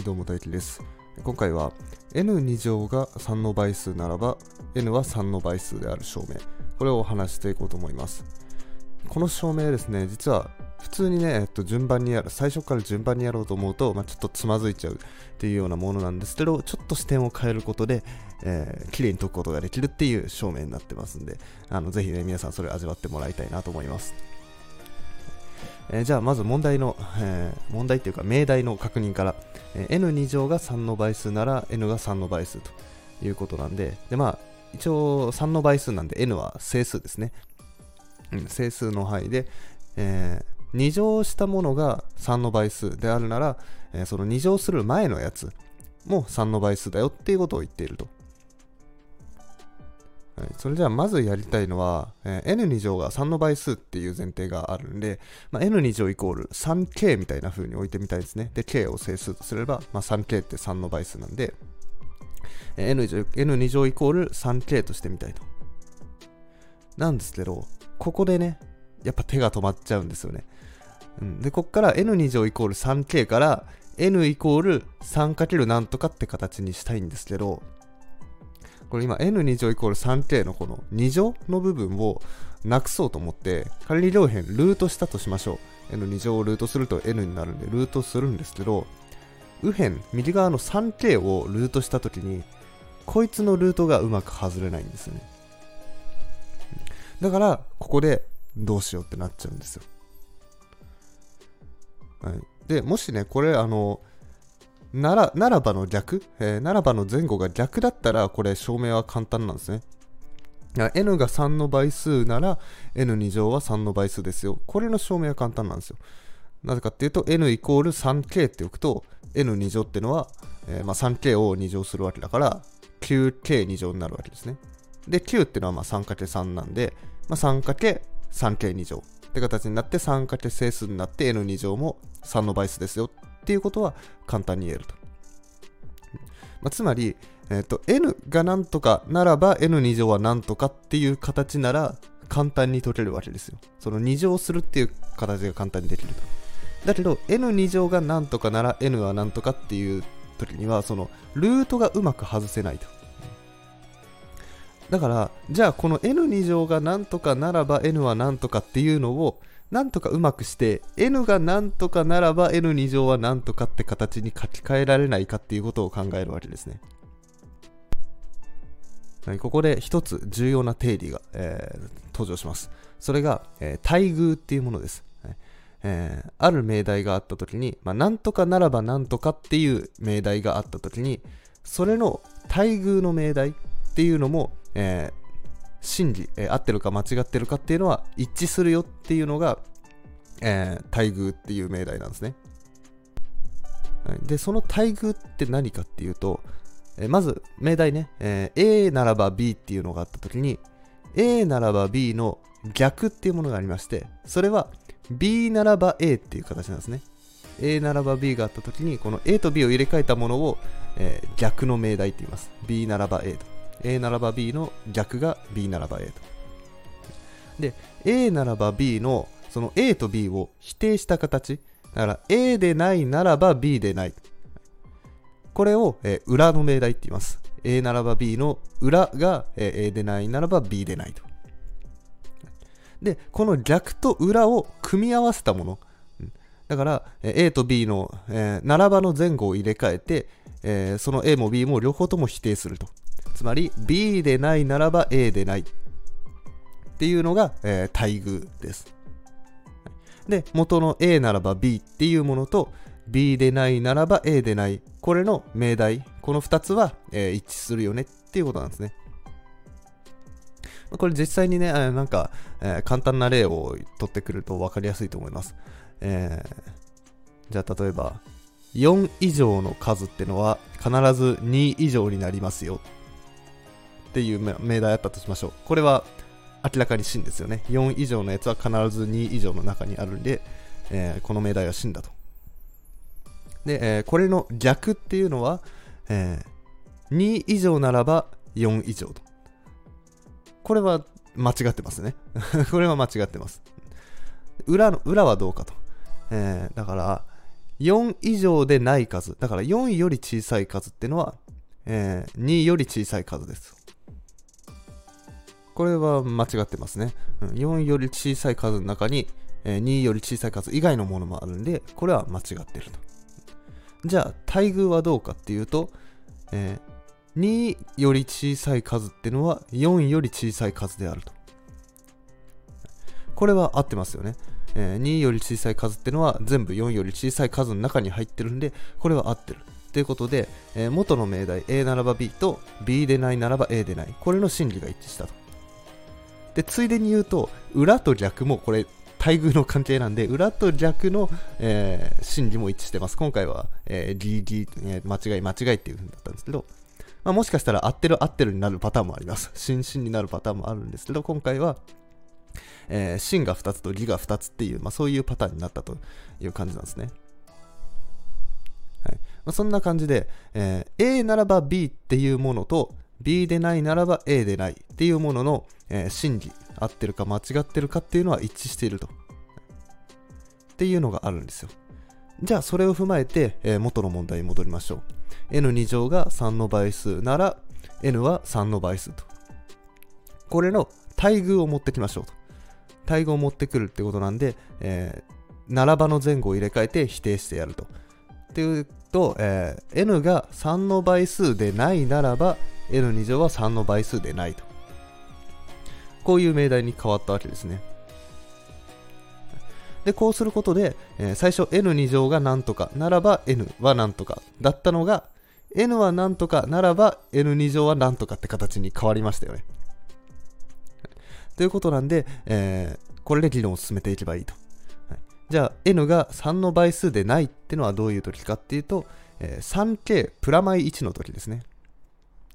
いどうも大輝です。今回は n2 乗が3の倍数ならば n は3の倍数である証明。これをお話していこうと思います。この証明ですね実は普通にね、えっと、順番にやる最初から順番にやろうと思うと、まあ、ちょっとつまずいちゃうっていうようなものなんですけどちょっと視点を変えることで、えー、綺麗に解くことができるっていう証明になってますんであのぜひね皆さんそれ味わってもらいたいなと思います。えー、じゃあまず問題の、えー、問題っていうか命題の確認から、えー、n2 乗が3の倍数なら n が3の倍数ということなんででまあ一応3の倍数なんで n は整数ですね、うん、整数の範囲で、えー、2乗したものが3の倍数であるなら、え、その2乗する前のやつも3の倍数だよっていうことを言っていると。それではまずやりたいのは、えー、n2 乗が3の倍数っていう前提があるんで、まあ、n2 乗イコール 3k みたいな風に置いてみたいですね。で、k を整数とすれば、まあ、3k って3の倍数なんで、えー、n, 乗 n2 乗イコール 3k としてみたいと。なんですけど、ここでね、やっぱ手が止まっちゃうんですよね。うん、で、こっから n2 乗イコール 3k から n イコール 3× なんとかって形にしたいんですけど、これ今 n2 乗イコール 3k のこの2乗の部分をなくそうと思って仮に両辺ルートしたとしましょう。n2 乗をルートすると n になるんでルートするんですけど右辺右側の 3k をルートした時にこいつのルートがうまく外れないんですよね。だからここでどうしようってなっちゃうんですよ、はい、でもしねこれあのなら、ならばの逆、えー、ならばの前後が逆だったら、これ証明は簡単なんですね。n が3の倍数なら n2 乗は3の倍数ですよ。これの証明は簡単なんですよ。なぜかっていうと n イコール 3k って置くと n2 乗ってのは、えー、まあ、3k を2乗するわけだから 9k2 乗になるわけですね。で、9ってのはまあ 3×3 なんで、まあ、3×3k2 乗って形になって 3× 整数になって n2 乗も3の倍数ですよっていうことは簡単に言えると。まあ、つまり、えーと、n が何とかならば n2 乗は何とかっていう形なら簡単に解けるわけですよ。その2乗するっていう形が簡単にできると。だけど n2 乗が何とかなら n は何とかっていう時にはそのルートがうまく外せないと。だからじゃあこの n2 乗が何とかならば n は何とかっていうのをなんとかうまくして n がなんとかならば n2 乗はなんとかって形に書き換えられないかっていうことを考えるわけですね。はい、ここで一つ重要な定理が、えー、登場します。それが、えー、対偶っていうものです。はいえー、ある命題があったときに、まあ、なんとかならばなんとかっていう命題があったときに、それの対偶の命題っていうのも、え真理、えー、合ってるか間違ってるかっていうのは一致するよっていうのが、えー、対偶っていう命題なんですね。はい、で、その対偶って何かっていうと、えー、まず命題ね、え、A ならば B っていうのがあったときに、A ならば B の逆っていうものがありまして、それは B ならば A っていう形なんですね。A ならば B があったときに、この A と B を入れ替えたものを、え、逆の命題って言います。B ならば A と。A ならば B の逆が B ならば A と。で、A ならば B のその A と B を否定した形。だから A でないならば B でない。これを、えー、裏の命題って言います。A ならば B の裏が、えー、A でないならば B でないと。で、この逆と裏を組み合わせたもの。だから、A と B の、えー、並ばの前後を入れ替えて、えー、その A も B も両方とも否定すると。つまり B でないならば A でないっていうのが、えー、対偶です。で、元の A ならば B っていうものと B でないならば A でない。これの命題、この2つは、えー、一致するよねっていうことなんですね。これ実際にね、なんか、えー、簡単な例を取ってくると分かりやすいと思います。えー、じゃあ例えば、4以上の数ってのは必ず2以上になりますよっていう命題あったとしましょう。これは明らかに真ですよね。4以上のやつは必ず2以上の中にあるんで、えー、この命題は真だと。で、えー、これの逆っていうのは、えー、2以上ならば4以上と。これは間違ってますね。これは間違ってます。裏の、裏はどうかと。えー、だから、4以上でない数。だから4より小さい数っていうのは、えー、2より小さい数です。これは間違ってますね。うん4より小さい数の中に、えー、2より小さい数以外のものもあるんで、これは間違ってると。じゃあ、対偶はどうかっていうと、えー、2より小さい数っていうのは4より小さい数であると。これは合ってますよね。えー、2より小さい数っていうのは全部4より小さい数の中に入ってるんで、これは合ってる。ということで、えー、元の命題 A ならば B と B でないならば A でない。これの真理が一致したと。で、ついでに言うと、裏と逆もこれ、対偶の関係なんで、裏と逆の、えー、真理も一致してます。今回は、えー、ギリえー、間違い、間違いっていう風になったんですけど、まあ、もしかしたら合ってる合ってるになるパターンもあります。真真になるパターンもあるんですけど、今回は、えー、真が2つと義が2つっていう、まあ、そういうパターンになったという感じなんですね。はいまあ、そんな感じで、えー、A ならば B っていうものと B でないならば A でないっていうものの、えー、真偽合ってるか間違ってるかっていうのは一致していると。っていうのがあるんですよ。じゃあそれを踏まえて、えー、元の問題に戻りましょう。n2 乗が3の倍数なら n は3の倍数と。これの対偶を持ってきましょうと。対語を持ってくるってことなんで、えー、並ばの前後を入れ替えて否定してやると。っていうと、えー、n が3の倍数でないならば n2 乗は3の倍数でないと。こういう命題に変わったわけですね。で、こうすることで、えー、最初 n2 乗が何とかならば n は何とかだったのが n は何とかならば n2 乗は何とかって形に変わりましたよね。ということなんで、えー、これで議論を進めていけばいいと。はい、じゃあ、n が3の倍数でないってのはどういう時かっていうと、えー、3k プラマイ1の時ですね。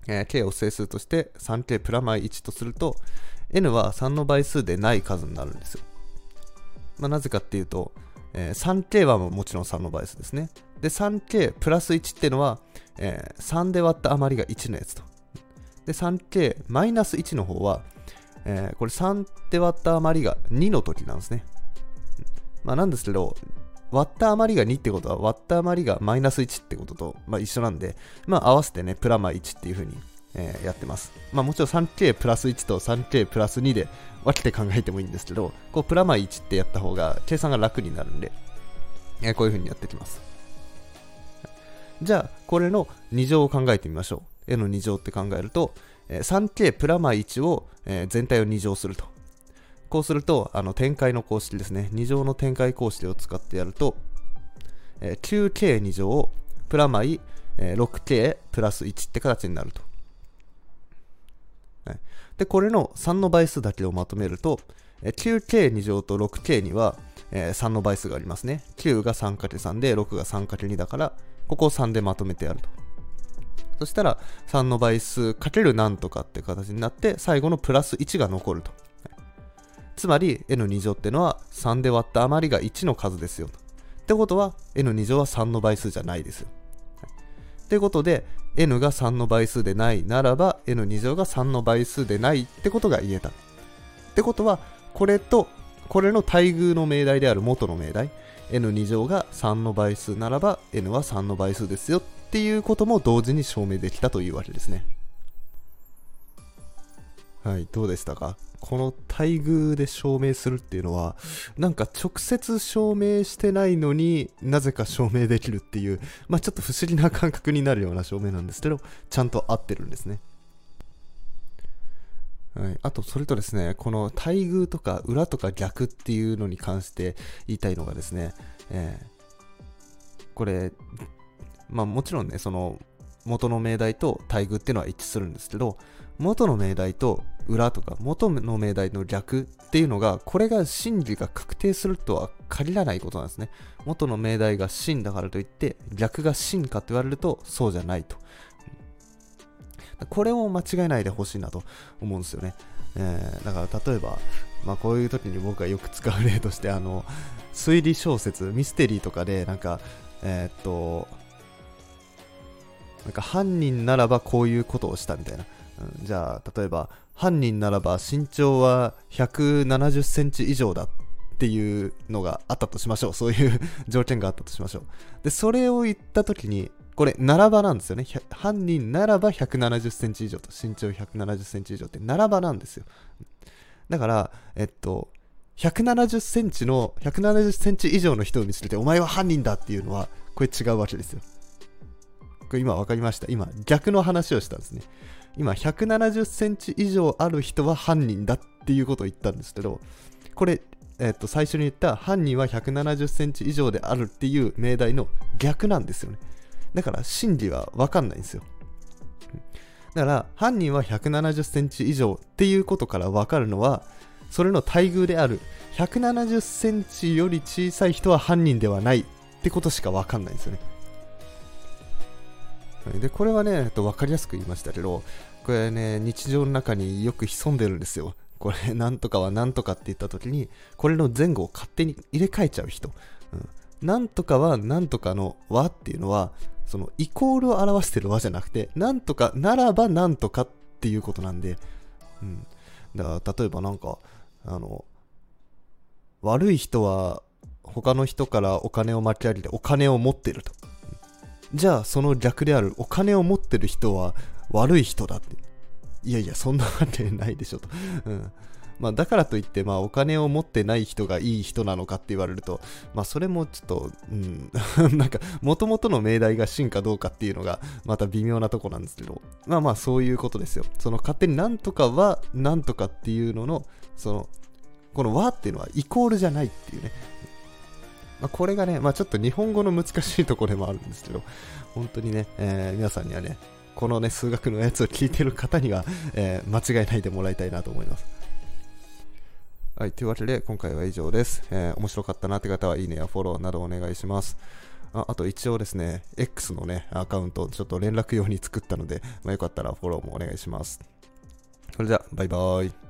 えー、k を整数として 3k プラマイ1とすると、n は3の倍数でない数になるんですよ。まあ、なぜかっていうと、えー、3k はもちろん3の倍数ですね。で、3k プラス1っていうのは、えー、3で割った余りが1のやつと。で、3k マイナス1の方は、えー、これ3って割った余りが2の時なんですね。まあなんですけど、割った余りが2ってことは割った余りがマイナス1ってことと、まあ、一緒なんで、まあ合わせてね、プラマ1っていう風に、えー、やってます。まあもちろん 3K プラス1と 3K プラス2で分けて考えてもいいんですけど、こうプラマ1ってやった方が計算が楽になるんで、えー、こういう風にやってきます。じゃあ、これの2乗を考えてみましょう。A の2乗って考えると、3K プラマ1を、え全体を2乗すると。こうすると、あの展開の公式ですね。2乗の展開公式を使ってやると、え 9K2 乗プラマイ、え 6K プラス1って形になると。はい、で、これの3の倍数だけをまとめると、え 9K2 乗と 6K には、えー、3の倍数がありますね。9が 3×3 で6が 3×2 だから、ここを3でまとめてやると。そしたら3の倍数かけるなんとかって形になって最後のプラス1が残ると。つまり n2 乗ってのは3で割った余りが1の数ですよ。ってことは n2 乗は3の倍数じゃないですよ。ってことで n が3の倍数でないならば n2 乗が3の倍数でないってことが言えた。ってことはこれとこれの対偶の命題である元の命題 n2 乗が3の倍数ならば n は3の倍数ですよっていうことも同時に証明できたというわけですね。はい、どうでしたか？この待遇で証明するっていうのは、なんか直接証明してないのになぜか証明できるっていう、まあちょっと不思議な感覚になるような証明なんですけど、ちゃんと合ってるんですね。はい、あと、それとですね、この待遇とか裏とか逆っていうのに関して言いたいのがですね、えー、これ、まあもちろんね、その元の命題と対偶っていうのは一致するんですけど、元の命題と裏とか元の命題の逆っていうのが、これが真理が確定するとは限らないことなんですね。元の命題が真だからといって、逆が真かと言われるとそうじゃないと。これを間違えないでほしいなと思うんですよね。えー、だから例えば、まあ、こういう時に僕がよく使う例として、あの、推理小説、ミステリーとかで、なんか、えー、っと、なんか犯人ならばこういうことをしたみたいな。うん、じゃあ、例えば、犯人ならば身長は170センチ以上だっていうのがあったとしましょう。そういう条件があったとしましょう。で、それを言ったときに、これ、ならばなんですよね。犯人ならば170センチ以上と、身長170センチ以上って、ならばなんですよ。だから、えっと、170センチの、170センチ以上の人を見つけて、お前は犯人だっていうのは、これ違うわけですよ。これ今分かりました。今、逆の話をしたんですね。今、170センチ以上ある人は犯人だっていうことを言ったんですけど、これ、えっと、最初に言った犯人は170センチ以上であるっていう命題の逆なんですよね。だから真理は分かんないんですよ。だから犯人は170センチ以上っていうことから分かるのはそれの待遇である170センチより小さい人は犯人ではないってことしか分かんないんですよね。でこれはね、えっと、分かりやすく言いましたけどこれね日常の中によく潜んでるんですよ。これ なんとかはなんとかって言った時にこれの前後を勝手に入れ替えちゃう人。うんなんとかはなんとかの和っていうのはそのイコールを表してる和じゃなくて、なんとかならばなんとかっていうことなんで、うん。だから例えばなんか、あの、悪い人は他の人からお金を巻き上げてお金を持ってると。じゃあその逆であるお金を持ってる人は悪い人だって。いやいや、そんなわけないでしょと。うんまあ、だからといって、まあ、お金を持ってない人がいい人なのかって言われると、まあ、それもちょっと、うん、なんか、もともとの命題が真かどうかっていうのが、また微妙なとこなんですけど、まあまあ、そういうことですよ。その勝手になんとかは、なんとかっていうのの、その、この和っていうのはイコールじゃないっていうね。まあ、これがね、まあ、ちょっと日本語の難しいところでもあるんですけど、本当にね、えー、皆さんにはね、このね、数学のやつを聞いてる方には、えー、間違いないでもらいたいなと思います。はい、というわけで今回は以上です。えー、面白かったなって方はいいねやフォローなどお願いします。ああと一応ですね、X のね、アカウントちょっと連絡用に作ったので、まあ、よかったらフォローもお願いします。それじゃあ、バイバーイ。